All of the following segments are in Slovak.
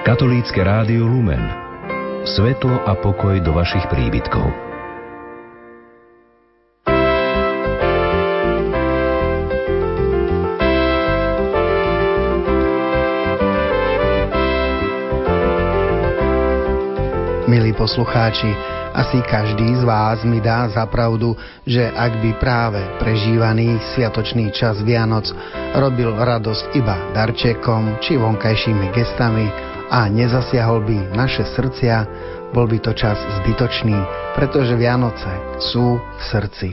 Katolícke rádio Lumen. Svetlo a pokoj do vašich príbytkov. Milí poslucháči, asi každý z vás mi dá za pravdu, že ak by práve prežívaný sviatočný čas Vianoc robil radosť iba darčekom či vonkajšími gestami a nezasiahol by naše srdcia, bol by to čas zbytočný, pretože Vianoce sú v srdci.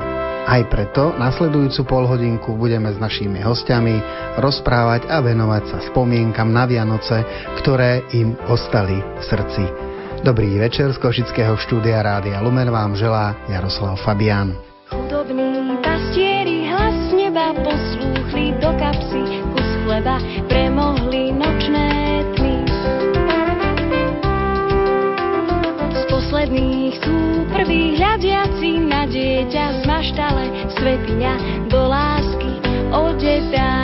Aj preto nasledujúcu polhodinku budeme s našimi hostiami rozprávať a venovať sa spomienkam na Vianoce, ktoré im ostali v srdci. Dobrý večer z Košického štúdia Rádia Lumen vám želá Jaroslav Fabián. Chudobní pastieri dieťa z maštale, svetiňa do lásky odetá.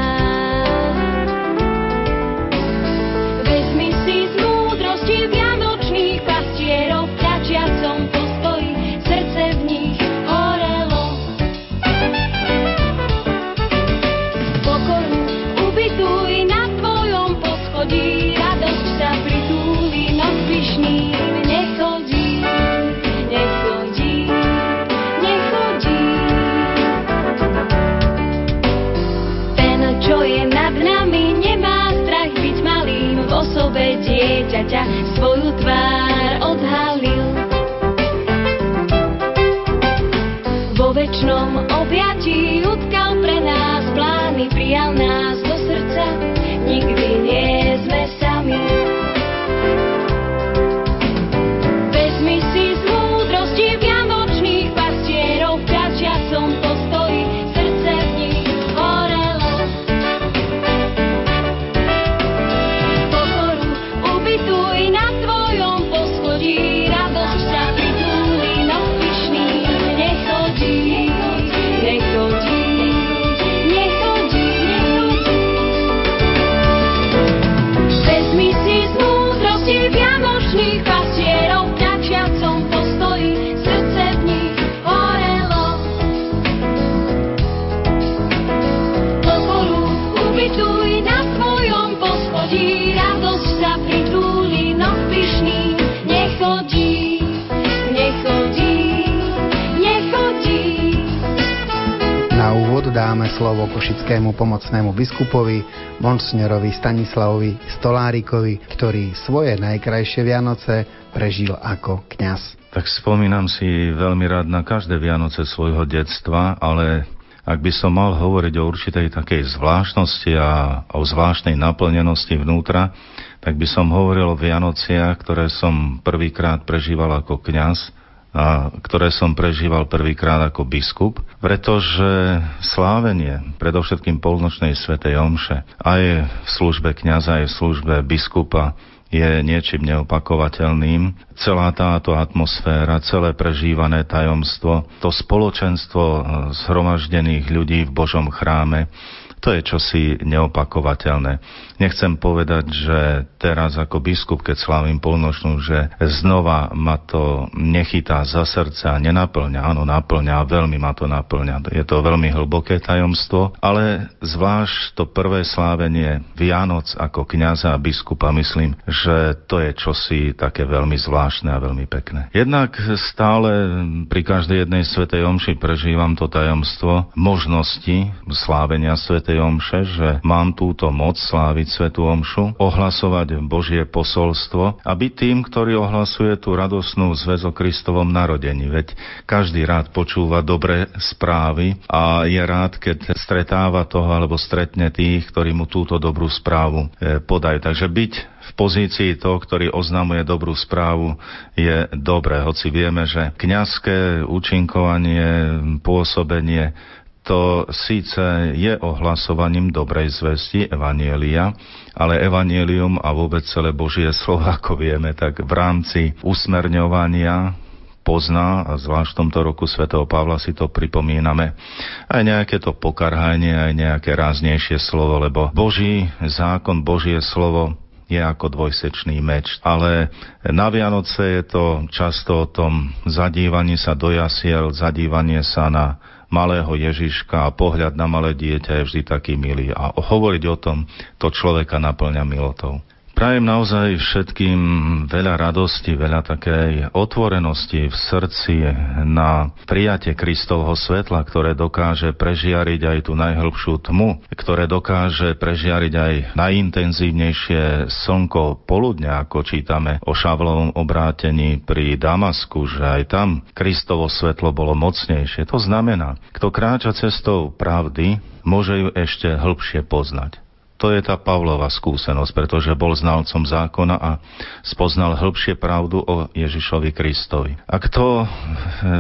Dáme slovo košickému pomocnému biskupovi, monsignorovi Stanislavovi Stolárikovi, ktorý svoje najkrajšie Vianoce prežil ako kňaz. Tak spomínam si veľmi rád na každé Vianoce svojho detstva, ale ak by som mal hovoriť o určitej takej zvláštnosti a o zvláštnej naplnenosti vnútra, tak by som hovoril o Vianociach, ktoré som prvýkrát prežíval ako kňaz a ktoré som prežíval prvýkrát ako biskup, pretože slávenie, predovšetkým polnočnej svetej omše, aj v službe kniaza, aj v službe biskupa, je niečím neopakovateľným. Celá táto atmosféra, celé prežívané tajomstvo, to spoločenstvo zhromaždených ľudí v Božom chráme, to je čosi neopakovateľné. Nechcem povedať, že teraz ako biskup, keď slávim polnočnú, že znova ma to nechytá za srdce a nenaplňa. Áno, naplňa, veľmi ma to naplňa. Je to veľmi hlboké tajomstvo, ale zvlášť to prvé slávenie Vianoc ako kňaza a biskupa, myslím, že to je čosi také veľmi zvláštne a veľmi pekné. Jednak stále pri každej jednej svetej omši prežívam to tajomstvo možnosti slávenia svetej svätej Omše, že mám túto moc sláviť Svetú Omšu, ohlasovať Božie posolstvo a byť tým, ktorý ohlasuje tú radosnú zväz o Kristovom narodení. Veď každý rád počúva dobré správy a je rád, keď stretáva toho alebo stretne tých, ktorí mu túto dobrú správu e, podajú. Takže byť v pozícii toho, ktorý oznamuje dobrú správu, je dobré. Hoci vieme, že kňazské účinkovanie, pôsobenie to síce je ohlasovaním dobrej zvesti Evanielia, ale Evanielium a vôbec celé Božie slovo, ako vieme, tak v rámci usmerňovania pozná, a zvlášť v tomto roku svätého Pavla si to pripomíname, aj nejaké to pokarhanie, aj nejaké ráznejšie slovo, lebo Boží zákon, Božie slovo je ako dvojsečný meč. Ale na Vianoce je to často o tom zadívanie sa do jasiel, zadívanie sa na malého Ježiška a pohľad na malé dieťa je vždy taký milý. A hovoriť o tom, to človeka naplňa milotou. Prajem naozaj všetkým veľa radosti, veľa takej otvorenosti v srdci na prijatie Kristovho svetla, ktoré dokáže prežiariť aj tú najhlbšiu tmu, ktoré dokáže prežiariť aj najintenzívnejšie slnko poludňa, ako čítame o Šavlovom obrátení pri Damasku, že aj tam Kristovo svetlo bolo mocnejšie. To znamená, kto kráča cestou pravdy, môže ju ešte hĺbšie poznať. To je tá Pavlova skúsenosť, pretože bol znalcom zákona a spoznal hĺbšie pravdu o Ježišovi Kristovi. A kto e,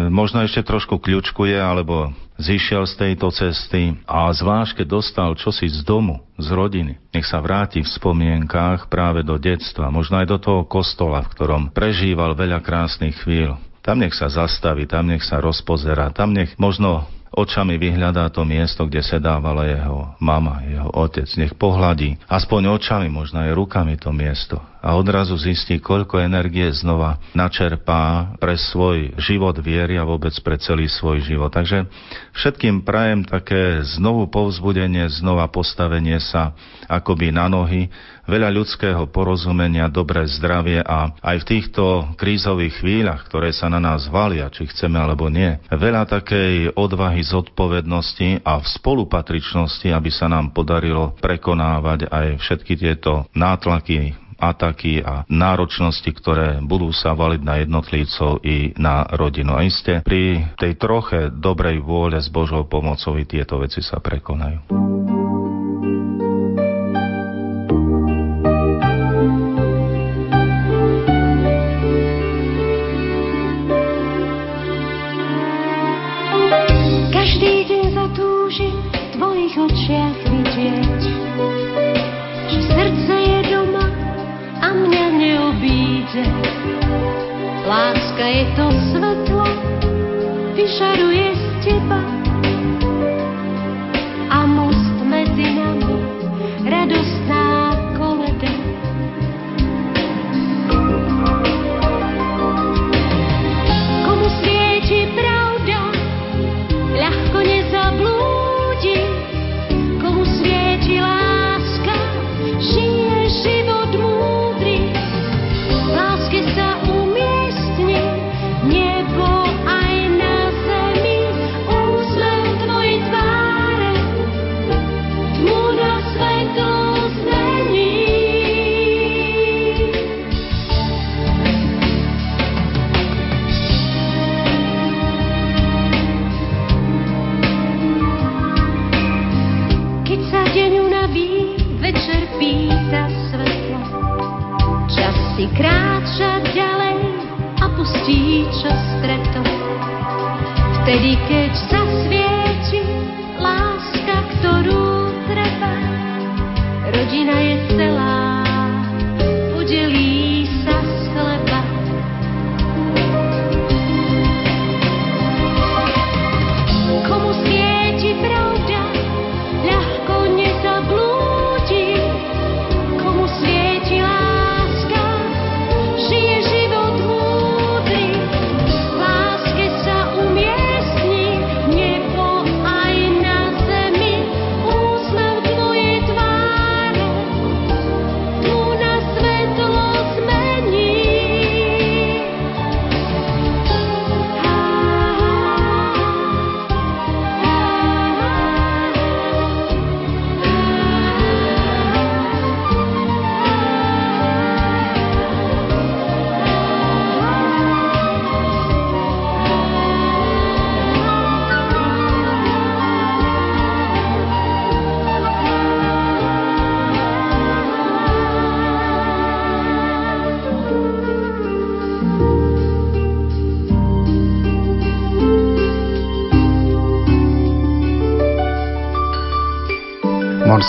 možno ešte trošku kľúčkuje alebo zišiel z tejto cesty a zvlášť keď dostal čosi z domu, z rodiny, nech sa vráti v spomienkách práve do detstva, možno aj do toho kostola, v ktorom prežíval veľa krásnych chvíľ. Tam nech sa zastaví, tam nech sa rozpozerá, tam nech možno očami vyhľadá to miesto, kde sedávala jeho mama, jeho otec. Nech pohľadí, aspoň očami, možno aj rukami to miesto a odrazu zistí, koľko energie znova načerpá pre svoj život viery a vôbec pre celý svoj život. Takže všetkým prajem také znovu povzbudenie, znova postavenie sa akoby na nohy, veľa ľudského porozumenia, dobré zdravie a aj v týchto krízových chvíľach, ktoré sa na nás valia, či chceme alebo nie, veľa takej odvahy, zodpovednosti a v spolupatričnosti, aby sa nám podarilo prekonávať aj všetky tieto nátlaky, ataky a náročnosti, ktoré budú sa valiť na jednotlivcov i na rodinu. A iste pri tej troche dobrej vôle s Božou pomocou i tieto veci sa prekonajú. Láska je to svetlo, vyšaruje Vtedy, keď zasvieti láska, ktorú treba, rodina je celá, podelí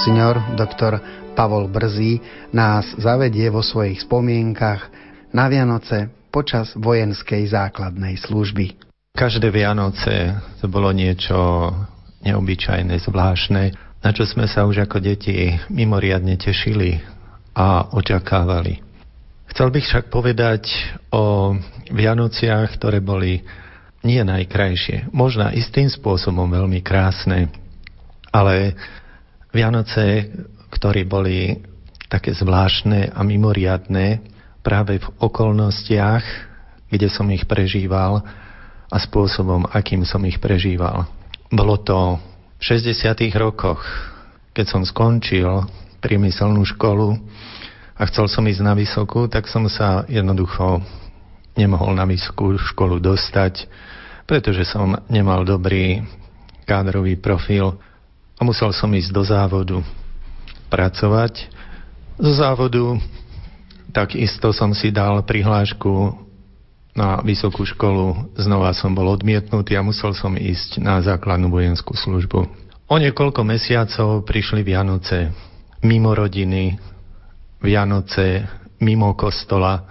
Monsignor doktor Pavol Brzý nás zavedie vo svojich spomienkach na Vianoce počas vojenskej základnej služby. Každé Vianoce to bolo niečo neobyčajné, zvláštne, na čo sme sa už ako deti mimoriadne tešili. a očakávali. Chcel bych však povedať o Vianociach, ktoré boli nie najkrajšie, možno istým spôsobom veľmi krásne, ale Vianoce, ktoré boli také zvláštne a mimoriadné práve v okolnostiach, kde som ich prežíval a spôsobom, akým som ich prežíval. Bolo to v 60. rokoch, keď som skončil priemyselnú školu a chcel som ísť na vysokú, tak som sa jednoducho nemohol na vysokú školu dostať, pretože som nemal dobrý kádrový profil a musel som ísť do závodu pracovať. Z závodu takisto som si dal prihlášku na vysokú školu, znova som bol odmietnutý a musel som ísť na základnú vojenskú službu. O niekoľko mesiacov prišli Vianoce mimo rodiny, Vianoce mimo kostola.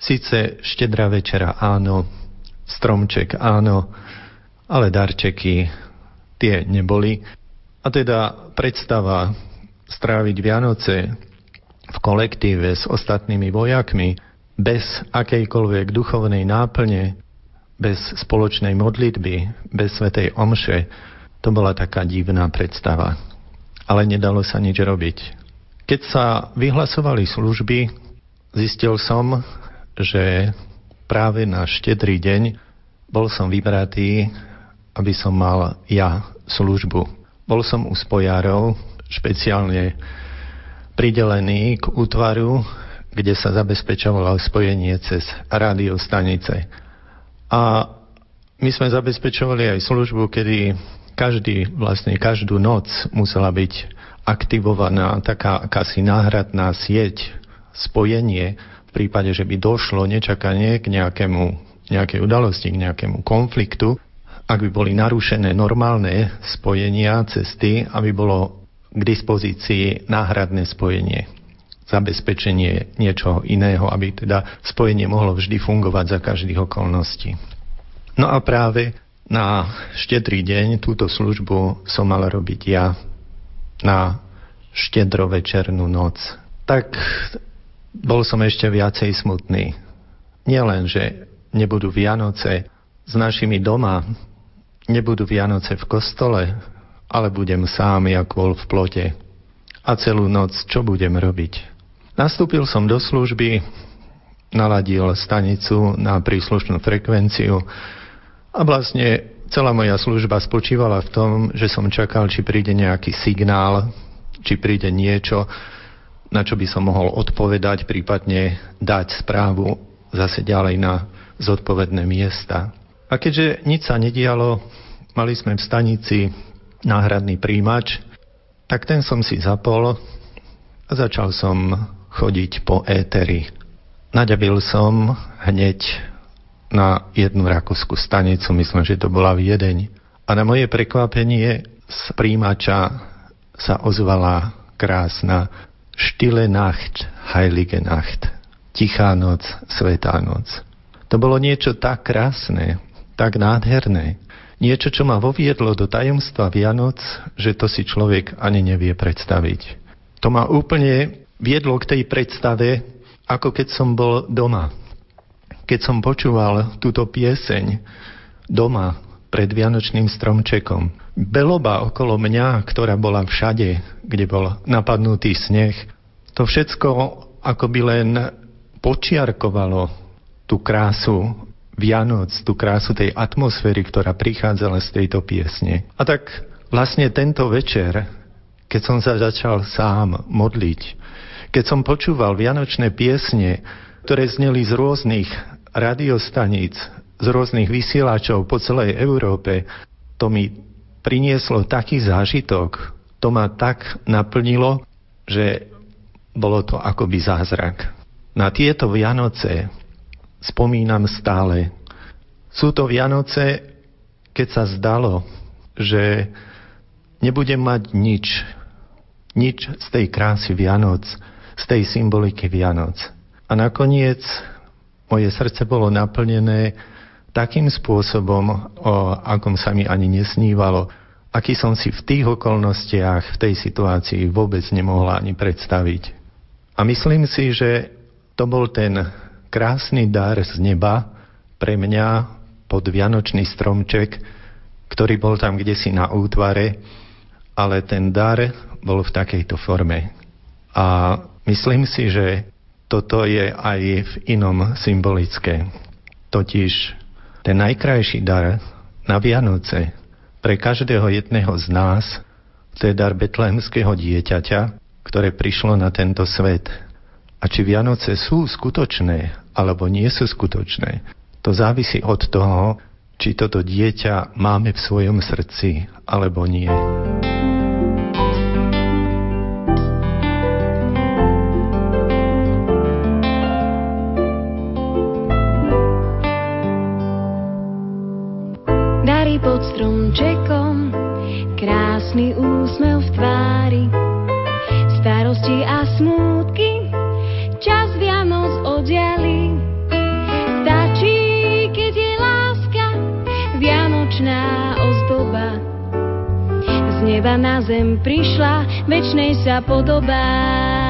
Sice štedrá večera áno, stromček áno, ale darčeky tie neboli. A teda predstava stráviť Vianoce v kolektíve s ostatnými vojakmi bez akejkoľvek duchovnej náplne, bez spoločnej modlitby, bez svetej omše, to bola taká divná predstava. Ale nedalo sa nič robiť. Keď sa vyhlasovali služby, zistil som, že práve na štedrý deň bol som vybratý, aby som mal ja službu. Bol som u spojárov, špeciálne pridelený k útvaru, kde sa zabezpečovalo spojenie cez rádiostanice. A my sme zabezpečovali aj službu, kedy každý, vlastne každú noc musela byť aktivovaná taká akási náhradná sieť, spojenie v prípade, že by došlo nečakanie k nejakému, nejakej udalosti, k nejakému konfliktu, ak by boli narušené normálne spojenia, cesty, aby bolo k dispozícii náhradné spojenie zabezpečenie niečoho iného, aby teda spojenie mohlo vždy fungovať za každých okolností. No a práve na štedrý deň túto službu som mal robiť ja na štedrovečernú noc. Tak bol som ešte viacej smutný. Nielen, že nebudú Vianoce s našimi doma, nebudú Vianoce v kostole, ale budem sám, jak vol v plote. A celú noc čo budem robiť? Nastúpil som do služby, naladil stanicu na príslušnú frekvenciu, a vlastne celá moja služba spočívala v tom, že som čakal, či príde nejaký signál, či príde niečo, na čo by som mohol odpovedať, prípadne dať správu zase ďalej na zodpovedné miesta. A keďže nič sa nedialo, mali sme v stanici náhradný príjimač, tak ten som si zapol a začal som chodiť po éteri. Naďabil som hneď na jednu rakúsku stanicu, myslím, že to bola Viedeň. A na moje prekvapenie z príjimača sa ozvala krásna Stille Nacht, Heilige Nacht. Tichá noc, Svetá noc. To bolo niečo tak krásne, tak nádherné. Niečo, čo ma voviedlo do tajomstva Vianoc, že to si človek ani nevie predstaviť. To ma úplne viedlo k tej predstave, ako keď som bol doma keď som počúval túto pieseň doma pred Vianočným stromčekom, beloba okolo mňa, ktorá bola všade, kde bol napadnutý sneh, to všetko akoby len počiarkovalo tú krásu Vianoc, tú krásu tej atmosféry, ktorá prichádzala z tejto piesne. A tak vlastne tento večer, keď som sa začal sám modliť, keď som počúval vianočné piesne, ktoré zneli z rôznych radiostaníc z rôznych vysielačov po celej Európe, to mi prinieslo taký zážitok, to ma tak naplnilo, že bolo to akoby zázrak. Na tieto Vianoce spomínam stále. Sú to Vianoce, keď sa zdalo, že nebudem mať nič, nič z tej krásy Vianoc, z tej symboliky Vianoc. A nakoniec moje srdce bolo naplnené takým spôsobom, o akom sa mi ani nesnívalo, aký som si v tých okolnostiach, v tej situácii vôbec nemohla ani predstaviť. A myslím si, že to bol ten krásny dar z neba pre mňa pod Vianočný stromček, ktorý bol tam kde si na útvare, ale ten dar bol v takejto forme. A myslím si, že toto je aj v inom symbolické. Totiž ten najkrajší dar na Vianoce pre každého jedného z nás to je dar betlehemského dieťaťa, ktoré prišlo na tento svet. A či Vianoce sú skutočné alebo nie sú skutočné, to závisí od toho, či toto dieťa máme v svojom srdci alebo nie. pod stromčekom, krásny úsmev prišla, večnej sa podobá.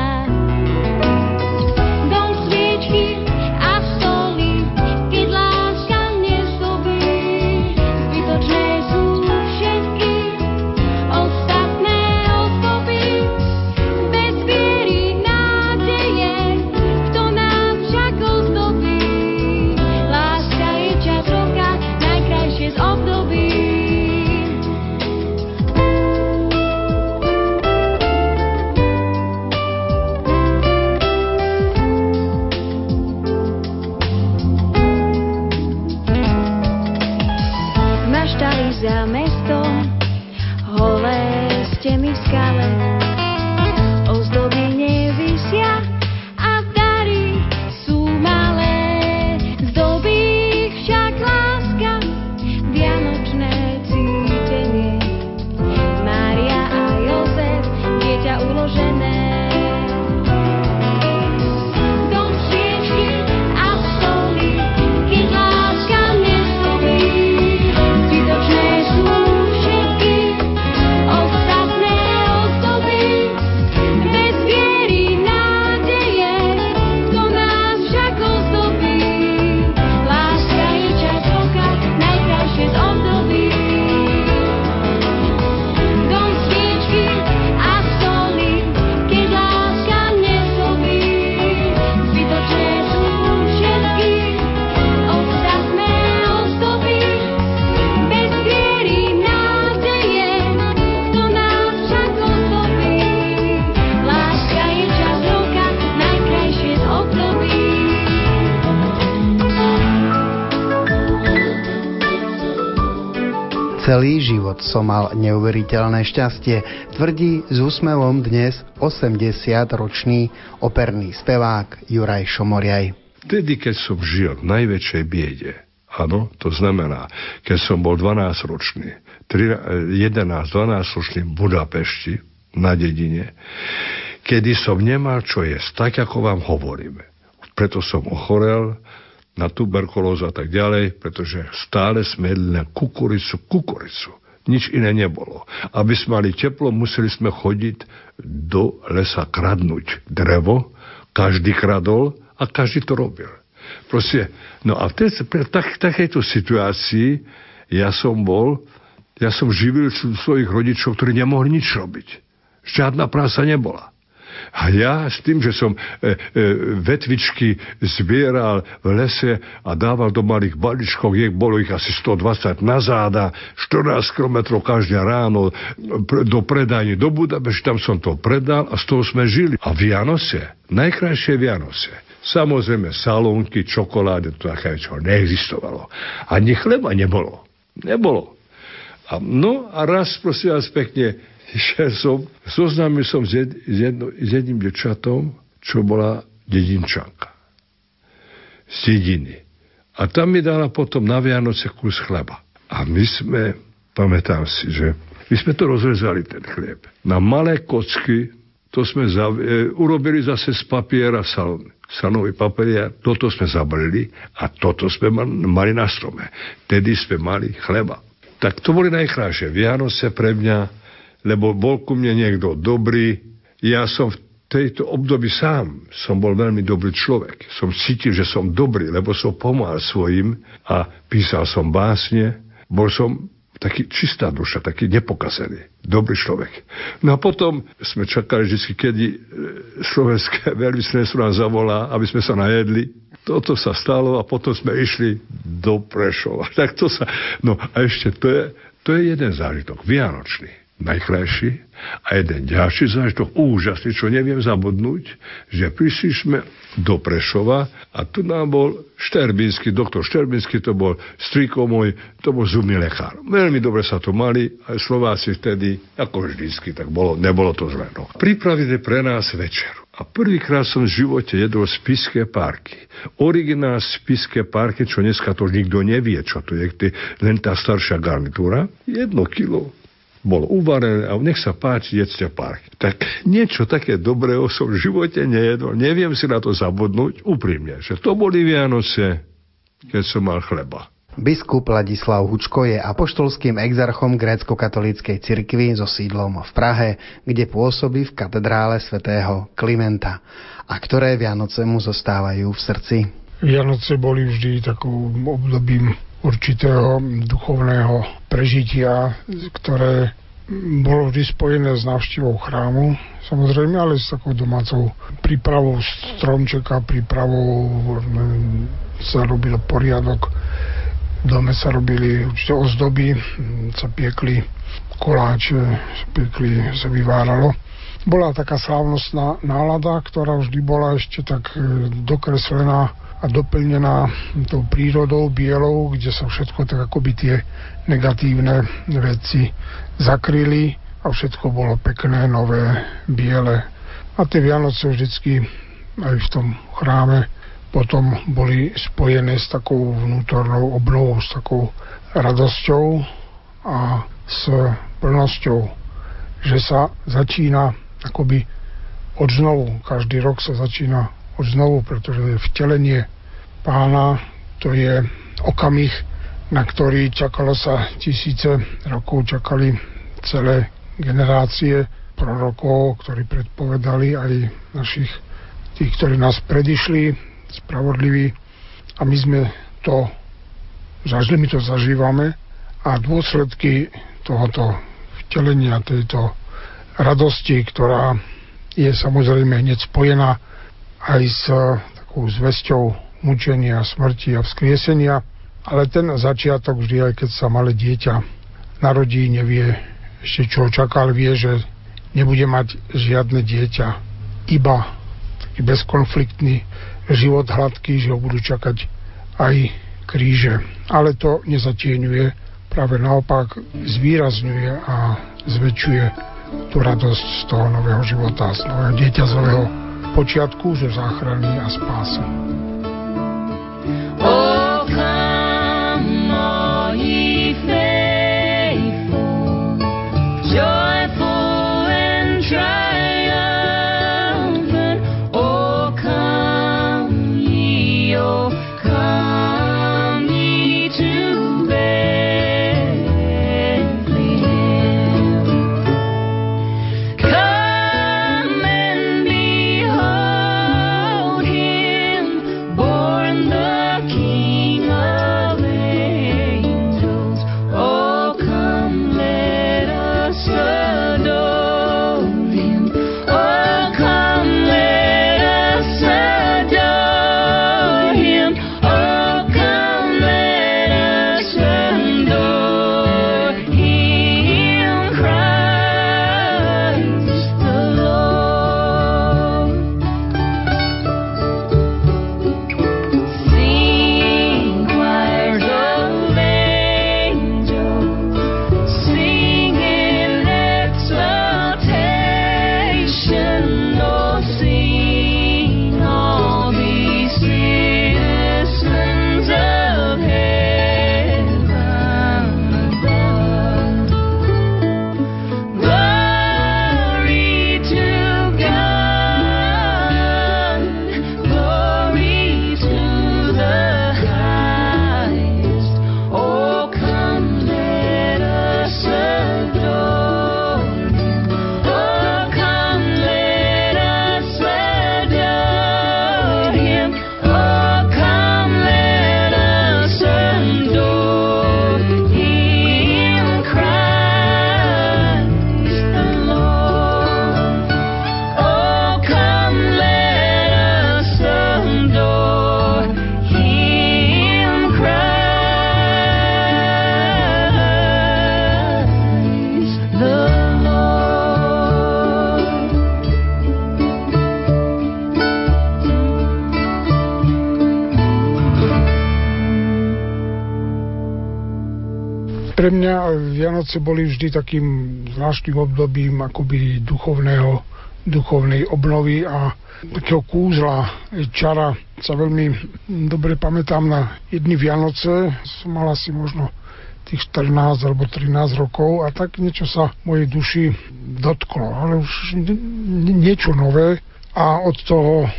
Život som mal neuveriteľné šťastie, tvrdí s úsmevom dnes 80-ročný operný spevák Juraj Šomoriaj. Vtedy, keď som žil v najväčšej biede, áno, to znamená, keď som bol 12-ročný, 11-12 ročný v Budapešti, na dedine, kedy som nemal čo jesť, tak ako vám hovoríme. Preto som ochorel, na tuberkulózu a tak ďalej, pretože stále sme jedli na kukuricu, kukuricu. Nič iné nebolo. Aby sme mali teplo, museli sme chodiť do lesa kradnúť drevo, každý kradol a každý to robil. Proste, no a v tej, tak, takejto situácii ja som bol, ja som živil svojich rodičov, ktorí nemohli nič robiť. Žiadna práca nebola. A ja s tým, že som e, e, vetvičky zbieral v lese a dával do malých baličkov, je, bolo ich asi 120 na záda, 14 km každé ráno do predajne do Budapešti, tam som to predal a z toho sme žili. A Vianoce, najkrajšie Vianoce, Samozrejme, salónky, čokoláde, to také čo neexistovalo. Ani chleba nebolo. Nebolo. A, no a raz, prosím vás pekne, že som, zoznámil som s, jed, s, jedno, s jedným dečatom, čo bola dedinčanka. Z dediny. A tam mi dala potom na Vianoce kus chleba. A my sme, pamätám si, že my sme to rozrezali, ten chlieb. Na malé kocky, to sme za, e, urobili zase z papiera salon, sanový papier, toto sme zabrali a toto sme mali na strome. Tedy sme mali chleba. Tak to boli najkrajšie Vianoce pre mňa lebo bol ku mne niekto dobrý. Ja som v tejto období sám som bol veľmi dobrý človek. Som cítil, že som dobrý, lebo som pomáhal svojim a písal som básne. Bol som taký čistá duša, taký nepokazený, dobrý človek. No a potom sme čakali vždy, kedy e, slovenské veľvyslanectvo nás zavolá, aby sme sa najedli. Toto sa stalo a potom sme išli do Prešova. Tak to sa... No a ešte to je, to je jeden zážitok, vianočný najkrajší a jeden ďalší zážitok, úžasný, čo neviem zabudnúť, že prišli sme do Prešova a tu nám bol Šterbinský, doktor Šterbinský, to bol striko môj, to bol zubný lekár. Veľmi dobre sa to mali, aj Slováci vtedy, ako vždycky, tak bolo, nebolo to zle. No. Pripravili pre nás večer. A prvýkrát som v živote jedol spiské parky. Originál spiské parky, čo dneska to nikto nevie, čo to je, len tá staršia garnitúra. Jedno kilo bol uvarené a nech sa páči, jedzte park. Tak niečo také dobrého som v živote nejedol. Neviem si na to zabudnúť úprimne, že to boli Vianoce, keď som mal chleba. Biskup Ladislav Hučko je apoštolským exarchom grécko-katolíckej cirkvi so sídlom v Prahe, kde pôsobí v katedrále svätého Klimenta. A ktoré Vianoce mu zostávajú v srdci? Vianoce boli vždy takým obdobím určitého duchovného prežitia, ktoré bolo vždy spojené s návštevou chrámu, samozrejme, ale s takou domácou prípravou stromčeka, prípravou sa robil poriadok, v dome sa robili určite ozdoby, sa piekli koláče, piekli, sa vyváralo. Bola taká slávnostná nálada, ktorá vždy bola ešte tak e, dokreslená a doplnená tou prírodou bielou, kde sa všetko tak akoby tie negatívne veci zakryli a všetko bolo pekné, nové, biele. A tie Vianoce vždycky aj v tom chráme potom boli spojené s takou vnútornou obnovou, s takou radosťou a s plnosťou, že sa začína akoby od. Každý rok sa začína už znovu, pretože vtelenie pána to je okamih, na ktorý čakalo sa tisíce rokov, čakali celé generácie prorokov, ktorí predpovedali aj našich, tých, ktorí nás predišli, spravodliví. A my sme to zažili, my to zažívame a dôsledky tohoto vtelenia, tejto radosti, ktorá je samozrejme hneď spojená aj s takou zväzťou mučenia, smrti a vzkriesenia, ale ten začiatok vždy, aj keď sa malé dieťa narodí, nevie ešte čo čakal, vie, že nebude mať žiadne dieťa, iba taký bezkonfliktný život hladký, že ho budú čakať aj kríže. Ale to nezatieňuje, práve naopak zvýrazňuje a zväčšuje tú radosť z toho nového života, z nového dieťa, z nového počiatku, zo záchrany a spásy. Pre mňa Vianoce boli vždy takým zvláštnym obdobím akoby duchovného, duchovnej obnovy a takého kúzla, čara. Sa veľmi dobre pamätám na jedny Vianoce, som mal asi možno tých 14 alebo 13 rokov a tak niečo sa mojej duši dotklo, ale už niečo nové. A od toho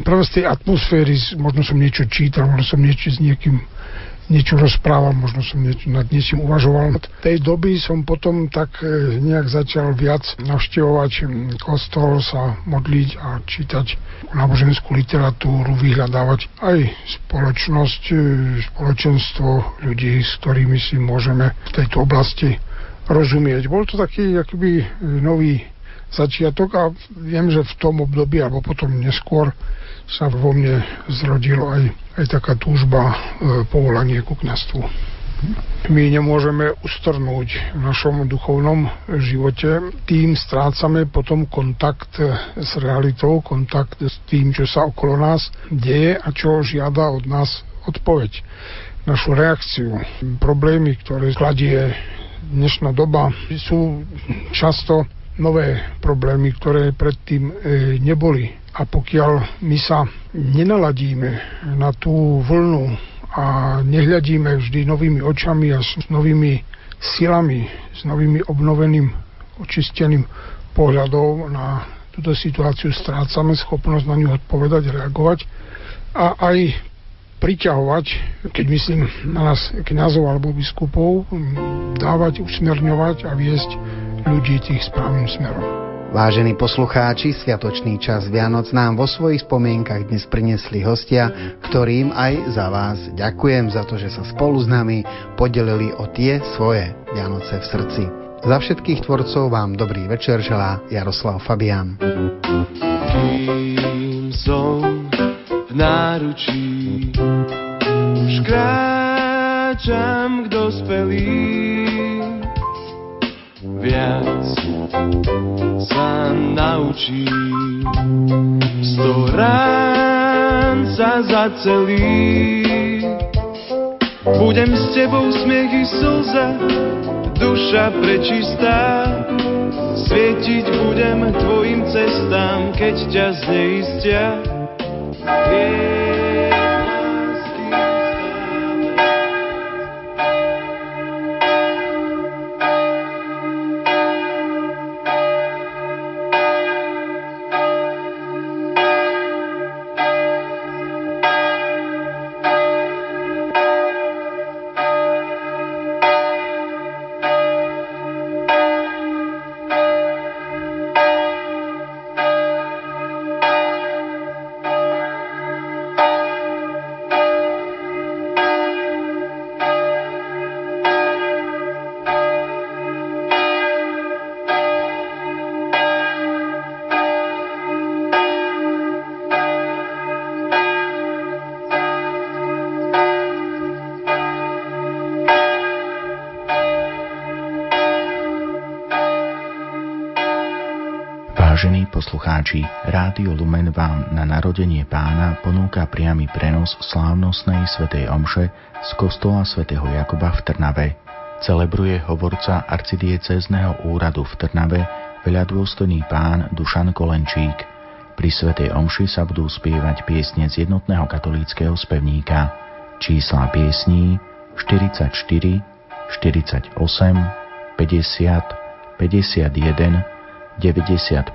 práve z tej atmosféry možno som niečo čítal, možno som niečo s niekým niečo rozprával, možno som niečo, nad niečím uvažoval. Od tej doby som potom tak e, nejak začal viac navštevovať kostol, sa modliť a čítať náboženskú literatúru, vyhľadávať aj spoločnosť, e, spoločenstvo ľudí, s ktorými si môžeme v tejto oblasti rozumieť. Bol to taký akýby nový začiatok a viem, že v tom období alebo potom neskôr sa vo mne zrodilo aj, aj taká túžba, e, povolanie ku kniastvu. My nemôžeme ustrnúť v našom duchovnom živote. Tým strácame potom kontakt s realitou, kontakt s tým, čo sa okolo nás deje a čo žiada od nás odpoveď. Našu reakciu. Problémy, ktoré skladie dnešná doba, sú často nové problémy, ktoré predtým e, neboli. A pokiaľ my sa nenaladíme na tú vlnu a nehľadíme vždy novými očami a s novými silami, s novými obnoveným, očisteným pohľadom na túto situáciu strácame schopnosť na ňu odpovedať, reagovať a aj priťahovať, keď myslím na nás kniazov alebo biskupov, dávať, usmerňovať a viesť ľudí tých správnym smerom. Vážení poslucháči, Sviatočný čas Vianoc nám vo svojich spomienkach dnes priniesli hostia, ktorým aj za vás ďakujem za to, že sa spolu s nami podelili o tie svoje Vianoce v srdci. Za všetkých tvorcov vám dobrý večer želá Jaroslav Fabian. Kým som v náručí už kráčam k dospelým viac sa naučí. Sto rán sa zacelí. Budem s tebou smiechy slza, duša prečistá. Svietiť budem tvojim cestám, keď ťa zneistia. Yeah. Poslucháči, Rádio Lumen vám na narodenie pána ponúka priamy prenos slávnostnej svätej Omše z kostola svätého Jakuba v Trnave. Celebruje hovorca arcidiecezneho úradu v Trnave veľadôstojný pán Dušan Kolenčík. Pri svätej Omši sa budú spievať piesne z jednotného katolíckého spevníka. Čísla piesní 44, 48, 50, 51, 95